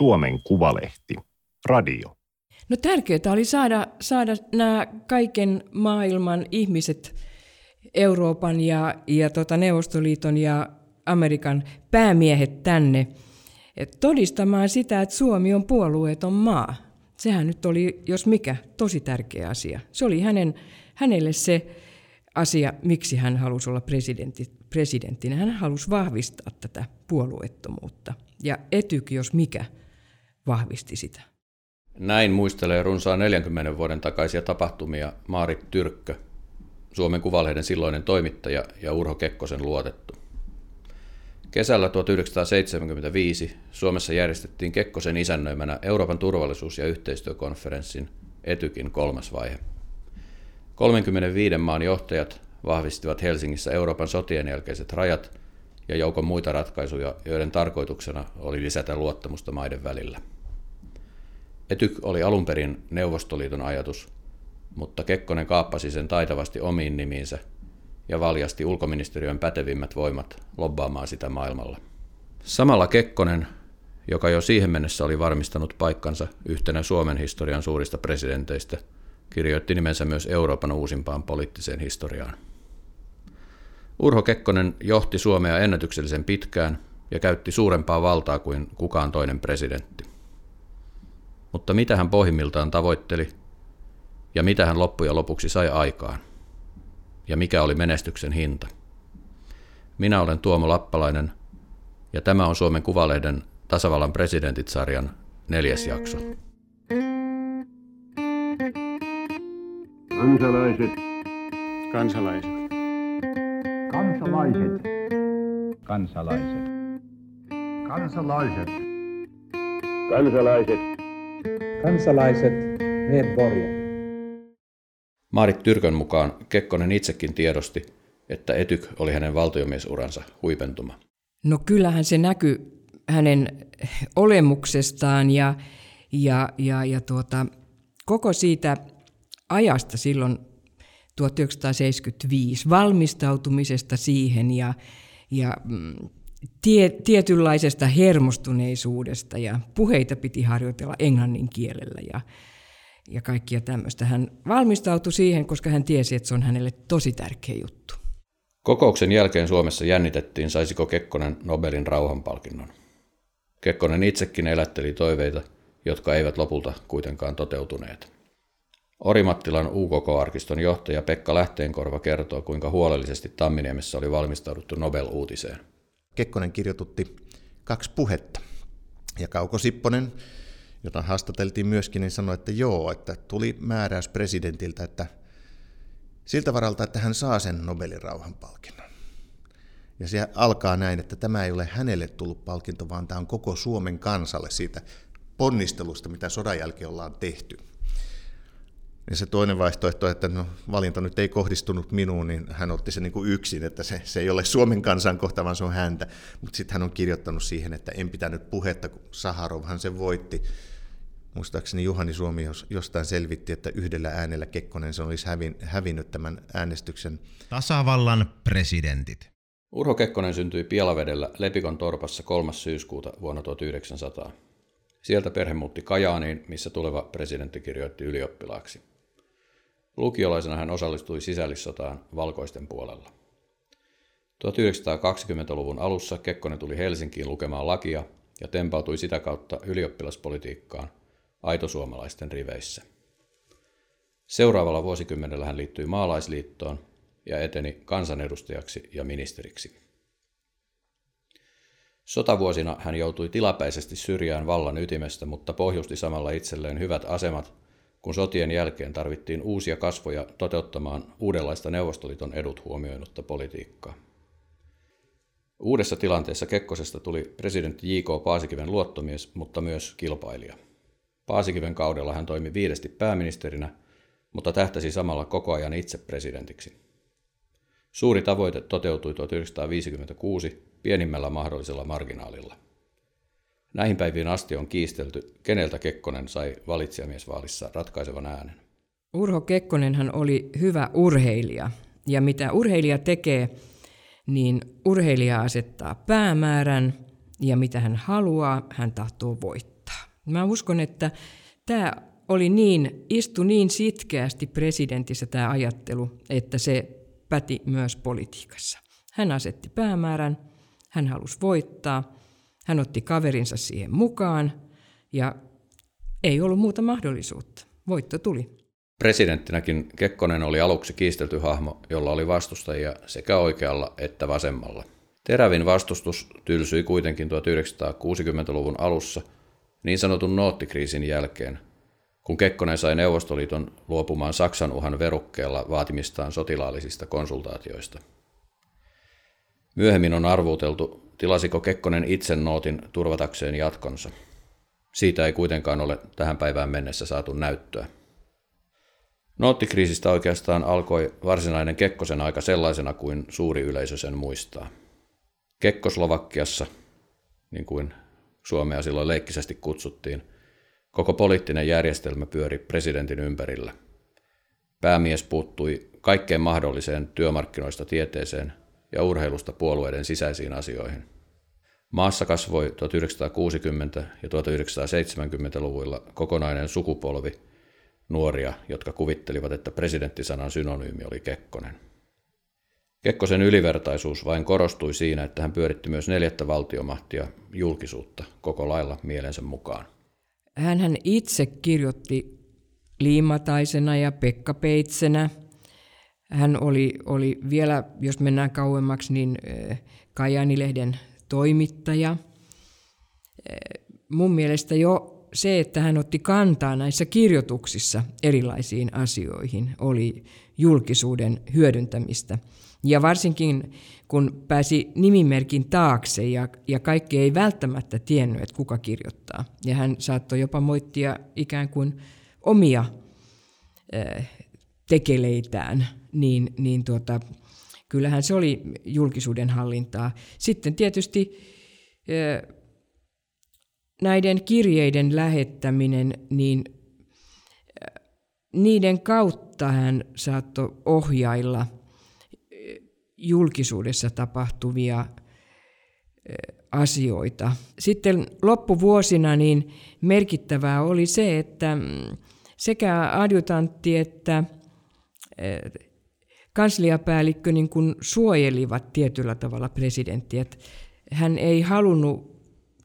Suomen Kuvalehti, radio. No tärkeää oli saada, saada nämä kaiken maailman ihmiset, Euroopan ja, ja tota Neuvostoliiton ja Amerikan päämiehet tänne todistamaan sitä, että Suomi on puolueeton maa. Sehän nyt oli, jos mikä, tosi tärkeä asia. Se oli hänen, hänelle se asia, miksi hän halusi olla presidentti, presidenttinä. Hän halusi vahvistaa tätä puolueettomuutta. Ja Etyk, jos mikä, vahvisti sitä. Näin muistelee runsaan 40 vuoden takaisia tapahtumia Maarit Tyrkkö, Suomen Kuvalehden silloinen toimittaja ja Urho Kekkosen luotettu. Kesällä 1975 Suomessa järjestettiin Kekkosen isännöimänä Euroopan turvallisuus- ja yhteistyökonferenssin Etykin kolmas vaihe. 35 maan johtajat vahvistivat Helsingissä Euroopan sotien jälkeiset rajat ja joukon muita ratkaisuja, joiden tarkoituksena oli lisätä luottamusta maiden välillä. Etyk oli alun perin Neuvostoliiton ajatus, mutta Kekkonen kaappasi sen taitavasti omiin nimiinsä ja valjasti ulkoministeriön pätevimmät voimat lobbaamaan sitä maailmalla. Samalla Kekkonen, joka jo siihen mennessä oli varmistanut paikkansa yhtenä Suomen historian suurista presidenteistä, kirjoitti nimensä myös Euroopan uusimpaan poliittiseen historiaan. Urho Kekkonen johti Suomea ennätyksellisen pitkään ja käytti suurempaa valtaa kuin kukaan toinen presidentti. Mutta mitä hän pohjimmiltaan tavoitteli ja mitä hän loppujen lopuksi sai aikaan? Ja mikä oli menestyksen hinta? Minä olen Tuomo Lappalainen ja tämä on Suomen Kuvalehden tasavallan presidentit-sarjan neljäs jakso. Kansalaiset. Kansalaiset. Kansalaiset. Kansalaiset. Kansalaiset. Kansalaiset. Kansalaiset. Medborgare. Maarit Tyrkön mukaan Kekkonen itsekin tiedosti, että Etyk oli hänen valtiomiesuransa huipentuma. No kyllähän se näkyy hänen olemuksestaan ja, ja, ja, ja tuota, koko siitä ajasta silloin 1975, valmistautumisesta siihen ja, ja mm, tie, tietynlaisesta hermostuneisuudesta ja puheita piti harjoitella englannin kielellä ja, ja kaikkia tämmöistä. Hän valmistautui siihen, koska hän tiesi, että se on hänelle tosi tärkeä juttu. Kokouksen jälkeen Suomessa jännitettiin, saisiko Kekkonen Nobelin rauhanpalkinnon. Kekkonen itsekin elätteli toiveita, jotka eivät lopulta kuitenkaan toteutuneet. Orimattilan UKK-arkiston johtaja Pekka Lähteenkorva kertoo, kuinka huolellisesti Tamminiemessä oli valmistauduttu Nobel-uutiseen. Kekkonen kirjoitutti kaksi puhetta. Ja Kauko Sipponen, jota haastateltiin myöskin, niin sanoi, että joo, että tuli määräys presidentiltä, että siltä varalta, että hän saa sen Nobelin rauhanpalkinnon. Ja se alkaa näin, että tämä ei ole hänelle tullut palkinto, vaan tämä on koko Suomen kansalle siitä ponnistelusta, mitä sodan jälkeen ollaan tehty. Ja se toinen vaihtoehto, että no, valinta nyt ei kohdistunut minuun, niin hän otti sen niin kuin yksin, että se, se ei ole Suomen kansan kohta, vaan se on häntä. Mutta sitten hän on kirjoittanut siihen, että en pitänyt puhetta, kun Saharovhan sen voitti. Muistaakseni Juhani Suomi jostain selvitti, että yhdellä äänellä Kekkonen se olisi hävin, hävinnyt tämän äänestyksen. Tasavallan presidentit. Urho Kekkonen syntyi Pielavedellä Lepikon torpassa 3. syyskuuta vuonna 1900. Sieltä perhe muutti Kajaaniin, missä tuleva presidentti kirjoitti ylioppilaaksi. Lukiolaisena hän osallistui sisällissotaan valkoisten puolella. 1920-luvun alussa Kekkonen tuli Helsinkiin lukemaan lakia ja tempautui sitä kautta ylioppilaspolitiikkaan aitosuomalaisten riveissä. Seuraavalla vuosikymmenellä hän liittyi maalaisliittoon ja eteni kansanedustajaksi ja ministeriksi. Sotavuosina hän joutui tilapäisesti syrjään vallan ytimestä, mutta pohjusti samalla itselleen hyvät asemat, kun sotien jälkeen tarvittiin uusia kasvoja toteuttamaan uudenlaista Neuvostoliiton edut huomioinutta politiikkaa. Uudessa tilanteessa Kekkosesta tuli presidentti J.K. Paasikiven luottomies, mutta myös kilpailija. Paasikiven kaudella hän toimi viidesti pääministerinä, mutta tähtäsi samalla koko ajan itse presidentiksi. Suuri tavoite toteutui 1956 pienimmällä mahdollisella marginaalilla. Näihin päiviin asti on kiistelty, keneltä Kekkonen sai valitsijamiesvaalissa ratkaisevan äänen. Urho Kekkonenhan oli hyvä urheilija. Ja mitä urheilija tekee, niin urheilija asettaa päämäärän ja mitä hän haluaa, hän tahtoo voittaa. Mä uskon, että tämä oli niin, istui niin sitkeästi presidentissä tämä ajattelu, että se päti myös politiikassa. Hän asetti päämäärän, hän halusi voittaa, hän otti kaverinsa siihen mukaan ja ei ollut muuta mahdollisuutta. Voitto tuli. Presidenttinäkin Kekkonen oli aluksi kiistelty hahmo, jolla oli vastustajia sekä oikealla että vasemmalla. Terävin vastustus tylsyi kuitenkin 1960-luvun alussa niin sanotun noottikriisin jälkeen, kun Kekkonen sai Neuvostoliiton luopumaan Saksan uhan verukkeella vaatimistaan sotilaallisista konsultaatioista. Myöhemmin on arvuuteltu, tilasiko Kekkonen itse nootin turvatakseen jatkonsa. Siitä ei kuitenkaan ole tähän päivään mennessä saatu näyttöä. Noottikriisistä oikeastaan alkoi varsinainen Kekkosen aika sellaisena kuin suuri yleisö sen muistaa. Kekkoslovakiassa, niin kuin Suomea silloin leikkisesti kutsuttiin, koko poliittinen järjestelmä pyöri presidentin ympärillä. Päämies puuttui kaikkeen mahdolliseen työmarkkinoista tieteeseen urheilusta puolueiden sisäisiin asioihin. Maassa kasvoi 1960- ja 1970-luvuilla kokonainen sukupolvi – nuoria, jotka kuvittelivat, että presidenttisanan synonyymi oli Kekkonen. Kekkosen ylivertaisuus vain korostui siinä, että hän pyöritti myös neljättä valtiomahtia julkisuutta koko lailla mielensä mukaan. Hän itse kirjoitti Liimataisena ja Pekka Peitsenä. Hän oli, oli vielä, jos mennään kauemmaksi, niin Kajanilehden toimittaja. Mun mielestä jo se, että hän otti kantaa näissä kirjoituksissa erilaisiin asioihin, oli julkisuuden hyödyntämistä. Ja varsinkin kun pääsi nimimerkin taakse ja, ja kaikki ei välttämättä tiennyt, että kuka kirjoittaa. Ja hän saattoi jopa moittia ikään kuin omia äh, tekeleitään, niin, niin tuota, kyllähän se oli julkisuuden hallintaa. Sitten tietysti näiden kirjeiden lähettäminen, niin niiden kautta hän saattoi ohjailla julkisuudessa tapahtuvia asioita. Sitten loppuvuosina niin merkittävää oli se, että mm, sekä adjutantti että kansliapäällikkö niin kuin suojelivat tietyllä tavalla presidenttiä. Hän ei halunnut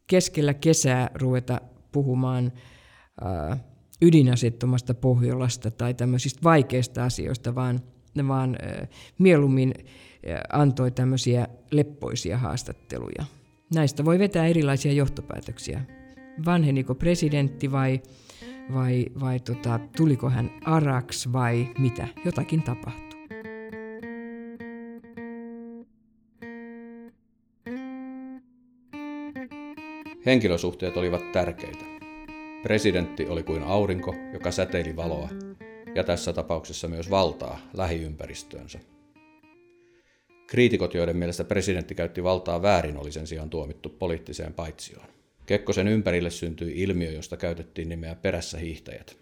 keskellä kesää ruveta puhumaan ää, ydinasettomasta Pohjolasta tai tämmöisistä vaikeista asioista, vaan, vaan ää, mieluummin ää, antoi tämmöisiä leppoisia haastatteluja. Näistä voi vetää erilaisia johtopäätöksiä. Vanheniko presidentti vai, vai, vai tota, tuliko hän araks vai mitä? Jotakin tapahtui. Henkilösuhteet olivat tärkeitä. Presidentti oli kuin aurinko, joka säteili valoa, ja tässä tapauksessa myös valtaa lähiympäristöönsä. Kriitikot, joiden mielestä presidentti käytti valtaa väärin, oli sen sijaan tuomittu poliittiseen paitsioon. Kekkosen ympärille syntyi ilmiö, josta käytettiin nimeä perässä hiihtäjät.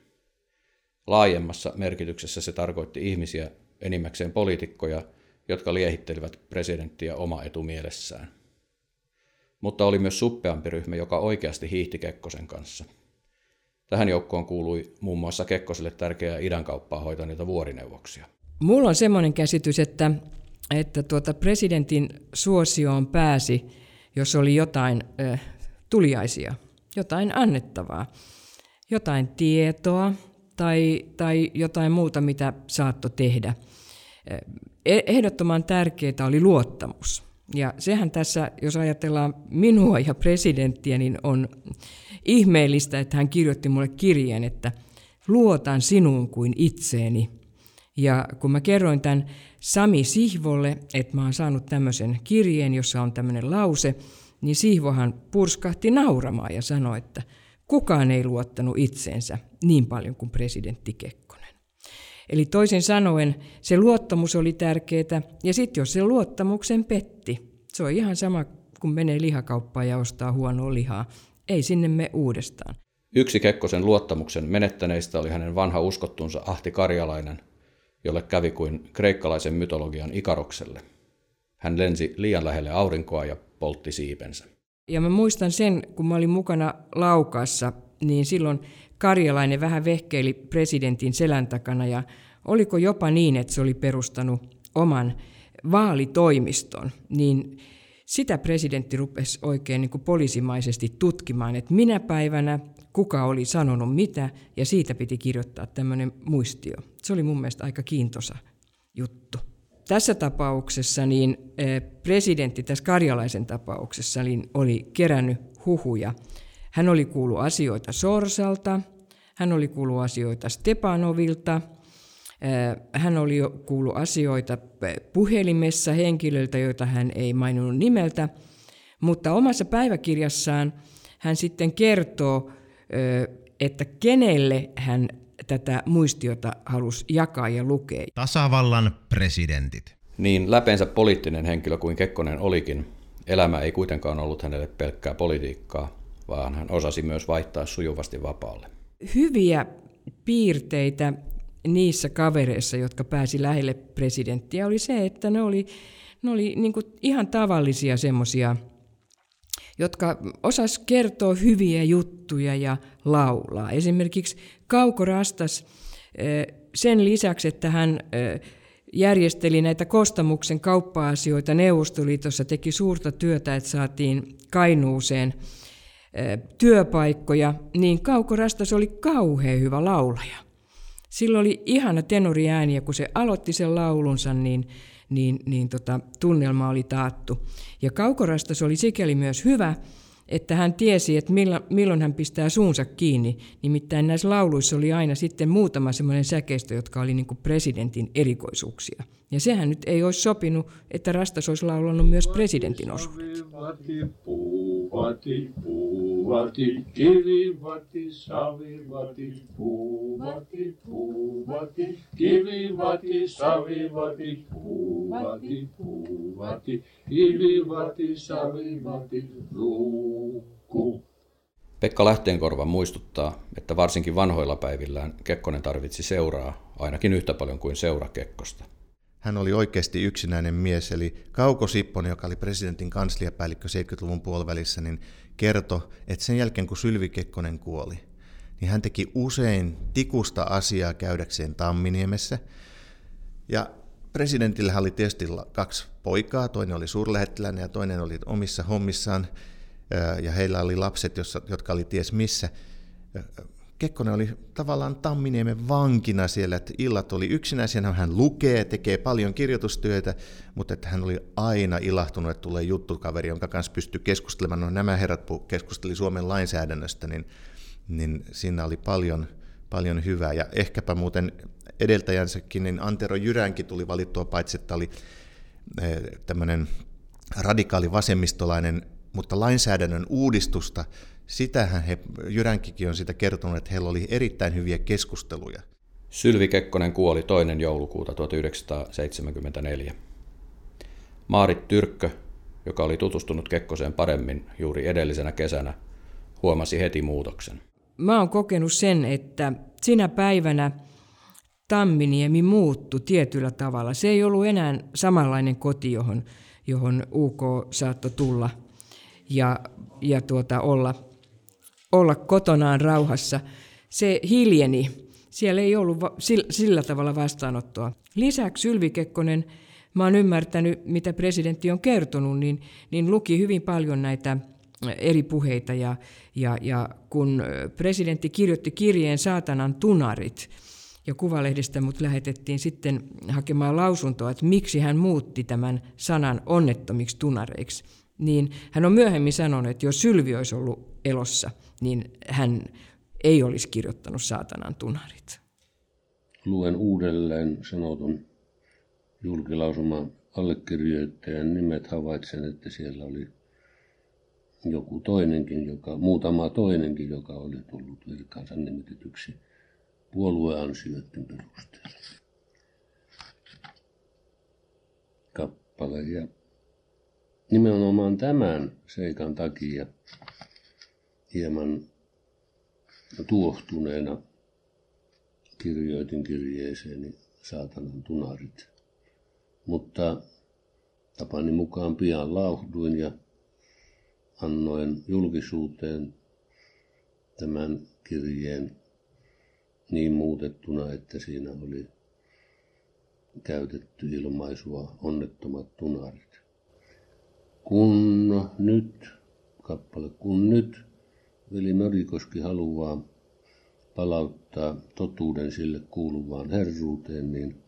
Laajemmassa merkityksessä se tarkoitti ihmisiä, enimmäkseen poliitikkoja, jotka liehittelivät presidenttiä oma etu mielessään mutta oli myös suppeampi ryhmä, joka oikeasti hiihti Kekkosen kanssa. Tähän joukkoon kuului muun muassa Kekkoselle tärkeää idänkauppaa hoitaneita vuorineuvoksia. Mulla on semmoinen käsitys, että, että tuota presidentin suosioon pääsi, jos oli jotain äh, tuliaisia, jotain annettavaa, jotain tietoa tai, tai jotain muuta, mitä saatto tehdä. Ehdottoman tärkeää oli luottamus. Ja sehän tässä, jos ajatellaan minua ja presidenttiä, niin on ihmeellistä, että hän kirjoitti mulle kirjeen, että luotan sinuun kuin itseeni. Ja kun mä kerroin tämän Sami Sihvolle, että mä oon saanut tämmöisen kirjeen, jossa on tämmöinen lause, niin Sihvohan purskahti nauramaan ja sanoi, että kukaan ei luottanut itseensä niin paljon kuin presidentti Kekkonen. Eli toisin sanoen se luottamus oli tärkeää, ja sitten jos se luottamuksen petti, se on ihan sama kuin menee lihakauppaan ja ostaa huonoa lihaa. Ei sinne me uudestaan. Yksi Kekkosen luottamuksen menettäneistä oli hänen vanha uskottunsa Ahti Karjalainen, jolle kävi kuin kreikkalaisen mytologian ikarokselle. Hän lensi liian lähelle aurinkoa ja poltti siipensä. Ja mä muistan sen, kun mä olin mukana Laukaassa niin silloin Karjalainen vähän vehkeili presidentin selän takana ja oliko jopa niin, että se oli perustanut oman vaalitoimiston, niin sitä presidentti rupesi oikein niin kuin poliisimaisesti tutkimaan, että minä päivänä kuka oli sanonut mitä, ja siitä piti kirjoittaa tämmöinen muistio. Se oli mun mielestä aika kiintosa juttu. Tässä tapauksessa niin eh, presidentti tässä karjalaisen tapauksessa niin oli kerännyt huhuja. Hän oli kuullut asioita Sorsalta, hän oli kuullut asioita Stepanovilta, eh, hän oli jo kuullut asioita eh, puhelimessa henkilöltä, joita hän ei maininnut nimeltä, mutta omassa päiväkirjassaan hän sitten kertoo, että kenelle hän tätä muistiota halusi jakaa ja lukea. Tasavallan presidentit. Niin läpeensä poliittinen henkilö kuin Kekkonen olikin, elämä ei kuitenkaan ollut hänelle pelkkää politiikkaa, vaan hän osasi myös vaihtaa sujuvasti vapaalle. Hyviä piirteitä niissä kavereissa, jotka pääsi lähelle presidenttiä, oli se, että ne oli, ne oli niin ihan tavallisia semmoisia jotka osas kertoa hyviä juttuja ja laulaa. Esimerkiksi Kauko Rastas sen lisäksi, että hän järjesteli näitä Kostamuksen kauppa-asioita Neuvostoliitossa, teki suurta työtä, että saatiin Kainuuseen työpaikkoja, niin Kauko Rastas oli kauhean hyvä laulaja. Sillä oli ihana tenoriääni ja kun se aloitti sen laulunsa, niin niin, niin tota, tunnelma oli taattu. Ja Kaukorastas oli sikäli myös hyvä, että hän tiesi, että milloin hän pistää suunsa kiinni. Nimittäin näissä lauluissa oli aina sitten muutama semmoinen säkeistö, jotka oli niin presidentin erikoisuuksia. Ja sehän nyt ei olisi sopinut, että Rastas olisi laulanut myös presidentin osuudet. Pekka Lähteenkorva muistuttaa, että varsinkin vanhoilla päivillään Kekkonen tarvitsi seuraa ainakin yhtä paljon kuin seura Kekkosta. Hän oli oikeasti yksinäinen mies, eli Kauko Sipponen, joka oli presidentin kansliapäällikkö 70-luvun puolivälissä, niin kertoi, että sen jälkeen kun Sylvi Kekkonen kuoli, niin hän teki usein tikusta asiaa käydäkseen Tamminiemessä. Ja presidentillä oli tietysti kaksi poikaa, toinen oli suurlähettiläinen ja toinen oli omissa hommissaan, ja heillä oli lapset, jotka oli ties missä. Kekkonen oli tavallaan Tamminiemen vankina siellä, että illat oli yksinäisiä, hän lukee, tekee paljon kirjoitustyötä, mutta että hän oli aina ilahtunut, että tulee juttukaveri, jonka kanssa pystyy keskustelemaan. No, nämä herrat keskusteli Suomen lainsäädännöstä, niin, niin siinä oli paljon, paljon hyvää. Ja ehkäpä muuten edeltäjänsäkin, niin Antero Jyränkin tuli valittua, paitsi että oli eh, tämmöinen radikaali vasemmistolainen, mutta lainsäädännön uudistusta sitähän he, Jyränkikin on sitä kertonut, että heillä oli erittäin hyviä keskusteluja. Sylvi Kekkonen kuoli toinen joulukuuta 1974. Maarit Tyrkkö, joka oli tutustunut Kekkoseen paremmin juuri edellisenä kesänä, huomasi heti muutoksen. Mä oon kokenut sen, että sinä päivänä Tamminiemi muuttui tietyllä tavalla. Se ei ollut enää samanlainen koti, johon, johon UK saattoi tulla ja, ja tuota, olla olla kotonaan rauhassa. Se hiljeni. Siellä ei ollut va- sillä tavalla vastaanottoa. Lisäksi Sylvi Kekkonen, mä oon ymmärtänyt, mitä presidentti on kertonut, niin, niin luki hyvin paljon näitä eri puheita. Ja, ja, ja kun presidentti kirjoitti kirjeen Saatanan tunarit, ja Kuvalehdestä mut lähetettiin sitten hakemaan lausuntoa, että miksi hän muutti tämän sanan onnettomiksi tunareiksi, niin hän on myöhemmin sanonut, että jos Sylvi olisi ollut elossa, niin hän ei olisi kirjoittanut saatanan tunarit. Luen uudelleen sanotun julkilausuman allekirjoittajan nimet. Havaitsen, että siellä oli joku toinenkin, joka, muutama toinenkin, joka oli tullut virkaansa nimitetyksi puolueansioiden perusteella. Kappale. Ja nimenomaan tämän seikan takia hieman tuohtuneena kirjoitin kirjeeseeni saatanan tunarit. Mutta tapani mukaan pian lauhduin ja annoin julkisuuteen tämän kirjeen niin muutettuna, että siinä oli käytetty ilmaisua onnettomat tunarit. Kun nyt, kappale, kun nyt veli Mörikoski haluaa palauttaa totuuden sille kuuluvaan herruuteen, niin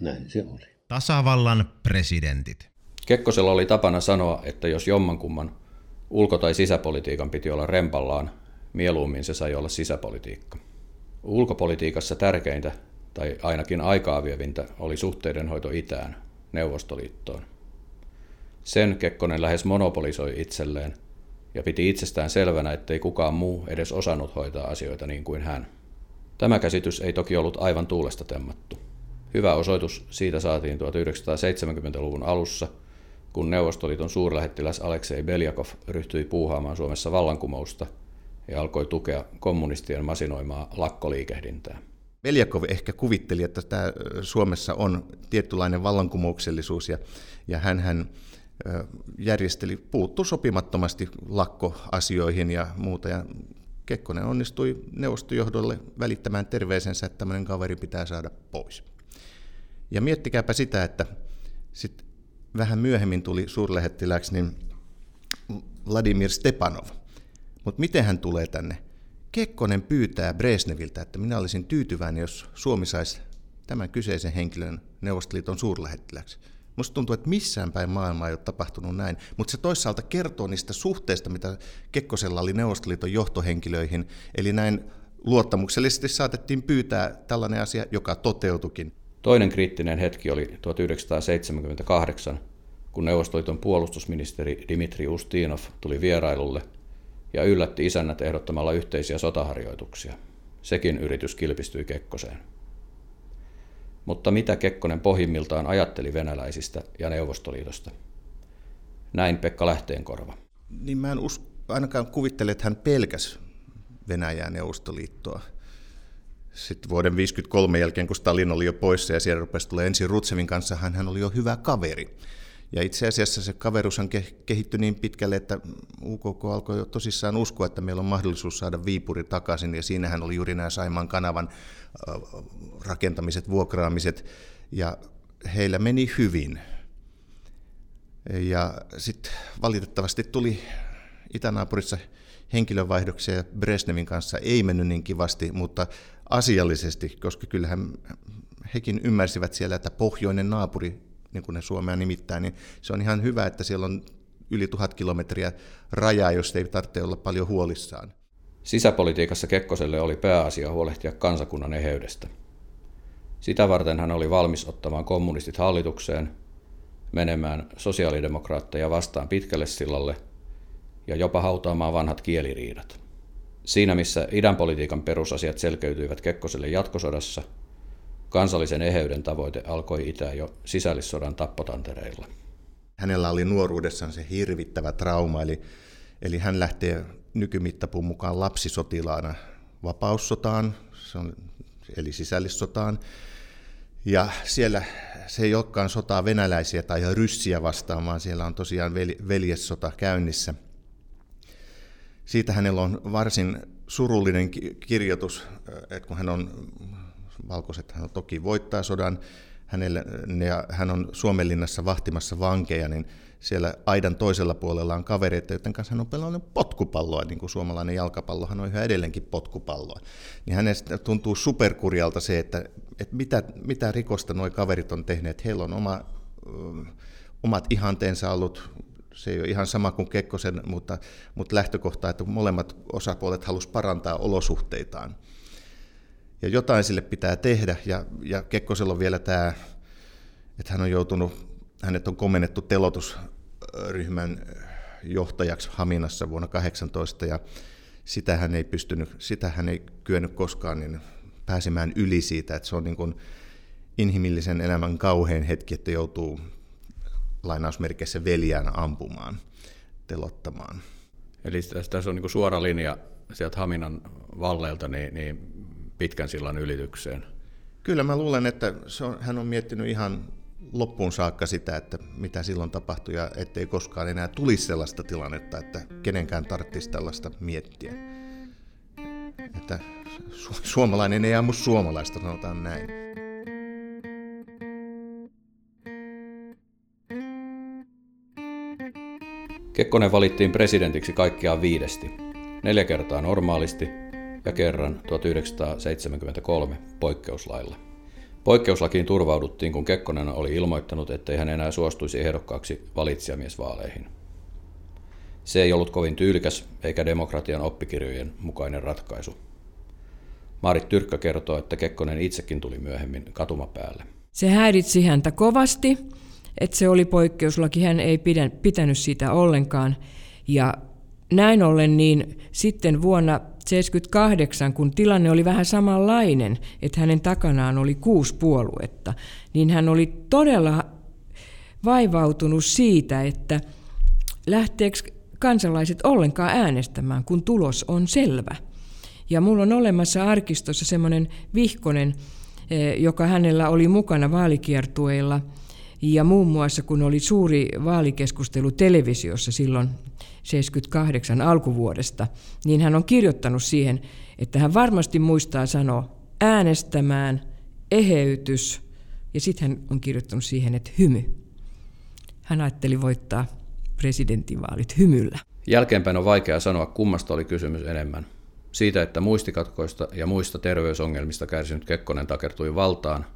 näin se oli. Tasavallan presidentit. Kekkosella oli tapana sanoa, että jos jommankumman ulko- tai sisäpolitiikan piti olla rempallaan, mieluummin se sai olla sisäpolitiikka. Ulkopolitiikassa tärkeintä, tai ainakin aikaa vievintä, oli suhteidenhoito itään, Neuvostoliittoon. Sen Kekkonen lähes monopolisoi itselleen ja piti itsestään selvänä, ettei kukaan muu edes osannut hoitaa asioita niin kuin hän. Tämä käsitys ei toki ollut aivan tuulesta temmattu. Hyvä osoitus siitä saatiin 1970-luvun alussa, kun Neuvostoliiton suurlähettiläs Aleksei Beljakov ryhtyi puuhaamaan Suomessa vallankumousta ja alkoi tukea kommunistien masinoimaa lakkoliikehdintää. Beljakov ehkä kuvitteli, että tämä Suomessa on tietynlainen vallankumouksellisuus ja, ja hän järjesteli, puuttu sopimattomasti lakkoasioihin ja muuta. Ja Kekkonen onnistui neuvostojohdolle välittämään terveisensä, että tämmöinen kaveri pitää saada pois. Ja miettikääpä sitä, että sit vähän myöhemmin tuli suurlähettiläksi niin Vladimir Stepanov. Mutta miten hän tulee tänne? Kekkonen pyytää Bresneviltä, että minä olisin tyytyväinen, jos Suomi saisi tämän kyseisen henkilön Neuvostoliiton suurlähettiläksi. Musta tuntuu, että missään päin maailmaa ei ole tapahtunut näin, mutta se toisaalta kertoo niistä suhteista, mitä Kekkosella oli Neuvostoliiton johtohenkilöihin, eli näin luottamuksellisesti saatettiin pyytää tällainen asia, joka toteutukin. Toinen kriittinen hetki oli 1978, kun Neuvostoliiton puolustusministeri Dimitri Ustinov tuli vierailulle ja yllätti isännät ehdottamalla yhteisiä sotaharjoituksia. Sekin yritys kilpistyi Kekkoseen. Mutta mitä Kekkonen pohjimmiltaan ajatteli venäläisistä ja Neuvostoliitosta? Näin Pekka Lähteenkorva. Niin mä en us- ainakaan kuvittele, että hän pelkäs Venäjää Neuvostoliittoa. Sitten vuoden 1953 jälkeen, kun Stalin oli jo poissa ja siellä rupesi tulee ensin Rutsevin kanssa, hän, hän oli jo hyvä kaveri. Ja itse asiassa se kaverus on kehittyi niin pitkälle, että UKK alkoi jo tosissaan uskoa, että meillä on mahdollisuus saada Viipuri takaisin, ja siinähän oli juuri nämä Saimaan kanavan rakentamiset, vuokraamiset, ja heillä meni hyvin. Ja sitten valitettavasti tuli itänaapurissa henkilövaihdoksia Bresnevin kanssa ei mennyt niin kivasti, mutta asiallisesti, koska kyllähän hekin ymmärsivät siellä, että pohjoinen naapuri, niin kuin ne Suomea nimittää, niin se on ihan hyvä, että siellä on yli tuhat kilometriä rajaa, jos ei tarvitse olla paljon huolissaan. Sisäpolitiikassa Kekkoselle oli pääasia huolehtia kansakunnan eheydestä. Sitä varten hän oli valmis ottamaan kommunistit hallitukseen, menemään sosiaalidemokraatteja vastaan pitkälle sillalle ja jopa hautaamaan vanhat kieliriidat. Siinä missä idän politiikan perusasiat selkeytyivät Kekkoselle jatkosodassa, kansallisen eheyden tavoite alkoi itää jo sisällissodan tappotantereilla. Hänellä oli nuoruudessaan se hirvittävä trauma, eli, eli hän lähtee nykymittapuun mukaan lapsisotilaana vapaussotaan, se on, eli sisällissotaan. Ja siellä se ei olekaan sotaa venäläisiä tai ryssiä vastaan, vaan siellä on tosiaan veljessota käynnissä – siitä hänellä on varsin surullinen kirjoitus, että kun hän on, valkoiset hän toki voittaa sodan, hänelle, ja hän on Suomenlinnassa vahtimassa vankeja, niin siellä aidan toisella puolella on kavereita, joiden kanssa hän on pelannut potkupalloa, niin kuin suomalainen jalkapallohan on yhä edelleenkin potkupalloa. Niin hänestä tuntuu superkurjalta se, että, että mitä, mitä rikosta nuo kaverit on tehneet. Heillä on oma, omat ihanteensa ollut se ei ole ihan sama kuin Kekkosen, mutta, mutta lähtökohta, että molemmat osapuolet halusivat parantaa olosuhteitaan. Ja jotain sille pitää tehdä, ja, ja Kekkosella on vielä tämä, että hän on joutunut, hänet on komennettu telotusryhmän johtajaksi Haminassa vuonna 18, ja sitä hän ei pystynyt, sitä hän ei kyennyt koskaan niin pääsemään yli siitä, että se on niin kuin inhimillisen elämän kauhean hetki, että joutuu lainausmerkeissä veljään ampumaan, telottamaan. Eli tässä on niin suora linja sieltä Haminan valleilta niin, niin pitkän sillan ylitykseen. Kyllä mä luulen, että se on, hän on miettinyt ihan loppuun saakka sitä, että mitä silloin tapahtui ja ettei koskaan enää tulisi sellaista tilannetta, että kenenkään tarvitsisi tällaista miettiä. että su- suomalainen ei ammu suomalaista, sanotaan näin. Kekkonen valittiin presidentiksi kaikkiaan viidesti. Neljä kertaa normaalisti ja kerran 1973 poikkeuslailla. Poikkeuslakiin turvauduttiin, kun Kekkonen oli ilmoittanut, ettei hän enää suostuisi ehdokkaaksi valitsijamiesvaaleihin. Se ei ollut kovin tyylikäs eikä demokratian oppikirjojen mukainen ratkaisu. Maarit Tyrkkö kertoo, että Kekkonen itsekin tuli myöhemmin katumapäälle. Se häiritsi häntä kovasti, että se oli poikkeuslaki. Hän ei pitänyt sitä ollenkaan. Ja näin ollen niin sitten vuonna 1978, kun tilanne oli vähän samanlainen, että hänen takanaan oli kuusi puoluetta, niin hän oli todella vaivautunut siitä, että lähteekö kansalaiset ollenkaan äänestämään, kun tulos on selvä. Ja mulla on olemassa arkistossa semmoinen vihkonen, eh, joka hänellä oli mukana vaalikiertueilla. Ja muun muassa kun oli suuri vaalikeskustelu televisiossa silloin 78 alkuvuodesta, niin hän on kirjoittanut siihen, että hän varmasti muistaa sanoa äänestämään, eheytys, ja sitten hän on kirjoittanut siihen, että hymy. Hän ajatteli voittaa presidentinvaalit hymyllä. Jälkeenpäin on vaikea sanoa, kummasta oli kysymys enemmän. Siitä, että muistikatkoista ja muista terveysongelmista kärsinyt Kekkonen takertui valtaan,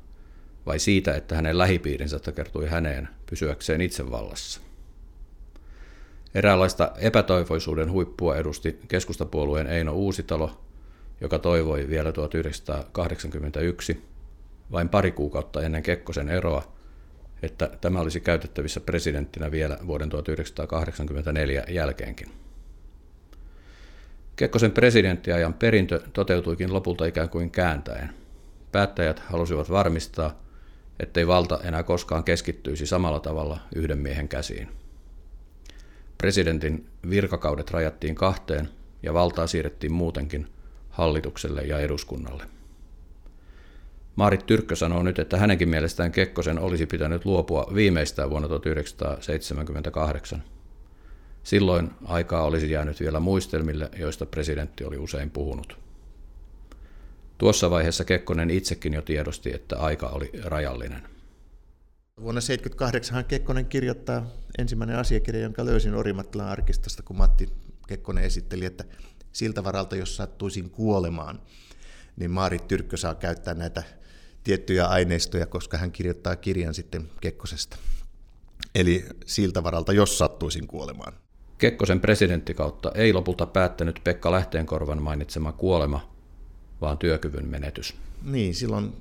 vai siitä, että hänen lähipiirinsä takertui häneen pysyäkseen itse vallassa. Eräänlaista epätoivoisuuden huippua edusti keskustapuolueen Eino Uusitalo, joka toivoi vielä 1981, vain pari kuukautta ennen Kekkosen eroa, että tämä olisi käytettävissä presidenttinä vielä vuoden 1984 jälkeenkin. Kekkosen presidenttiajan perintö toteutuikin lopulta ikään kuin kääntäen. Päättäjät halusivat varmistaa, ettei valta enää koskaan keskittyisi samalla tavalla yhden miehen käsiin. Presidentin virkakaudet rajattiin kahteen ja valtaa siirrettiin muutenkin hallitukselle ja eduskunnalle. Maarit Tyrkkö sanoo nyt, että hänenkin mielestään Kekkosen olisi pitänyt luopua viimeistään vuonna 1978. Silloin aikaa olisi jäänyt vielä muistelmille, joista presidentti oli usein puhunut. Tuossa vaiheessa Kekkonen itsekin jo tiedosti, että aika oli rajallinen. Vuonna 1978 Kekkonen kirjoittaa ensimmäinen asiakirja, jonka löysin Orimattilan arkistosta, kun Matti Kekkonen esitteli, että siltä varalta, jos sattuisin kuolemaan, niin Maarit Tyrkkö saa käyttää näitä tiettyjä aineistoja, koska hän kirjoittaa kirjan sitten Kekkosesta. Eli siltä varalta, jos sattuisin kuolemaan. Kekkosen presidenttikautta ei lopulta päättänyt Pekka Lähteenkorvan mainitsema kuolema, vaan työkyvyn menetys. Niin, silloin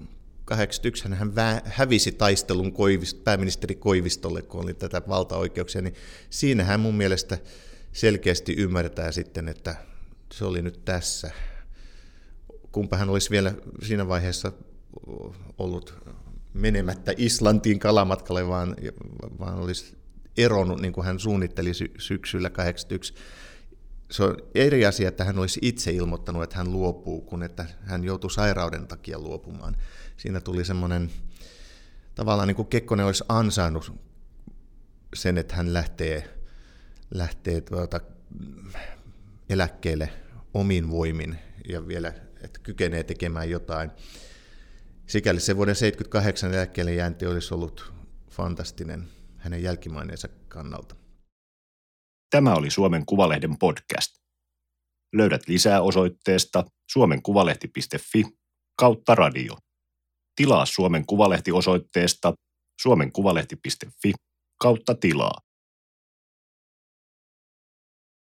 81 hän hävisi taistelun Koivist, pääministeri Koivistolle, kun oli tätä valtaoikeuksia, niin siinä hän mun mielestä selkeästi ymmärtää sitten, että se oli nyt tässä. Kumpa hän olisi vielä siinä vaiheessa ollut menemättä Islantiin kalamatkalle, vaan, vaan olisi eronnut, niin kuin hän suunnitteli sy- syksyllä 81. Se on eri asia, että hän olisi itse ilmoittanut, että hän luopuu, kun että hän joutui sairauden takia luopumaan. Siinä tuli semmoinen, tavallaan niin kuin Kekkonen olisi ansainnut sen, että hän lähtee, lähtee tuota, eläkkeelle omin voimin ja vielä, että kykenee tekemään jotain. Sikäli se vuoden 78 eläkkeelle jäänti olisi ollut fantastinen hänen jälkimaineensa kannalta. Tämä oli Suomen Kuvalehden podcast. Löydät lisää osoitteesta suomenkuvalehti.fi kautta radio. Tilaa Suomen Kuvalehti osoitteesta suomenkuvalehti.fi kautta tilaa.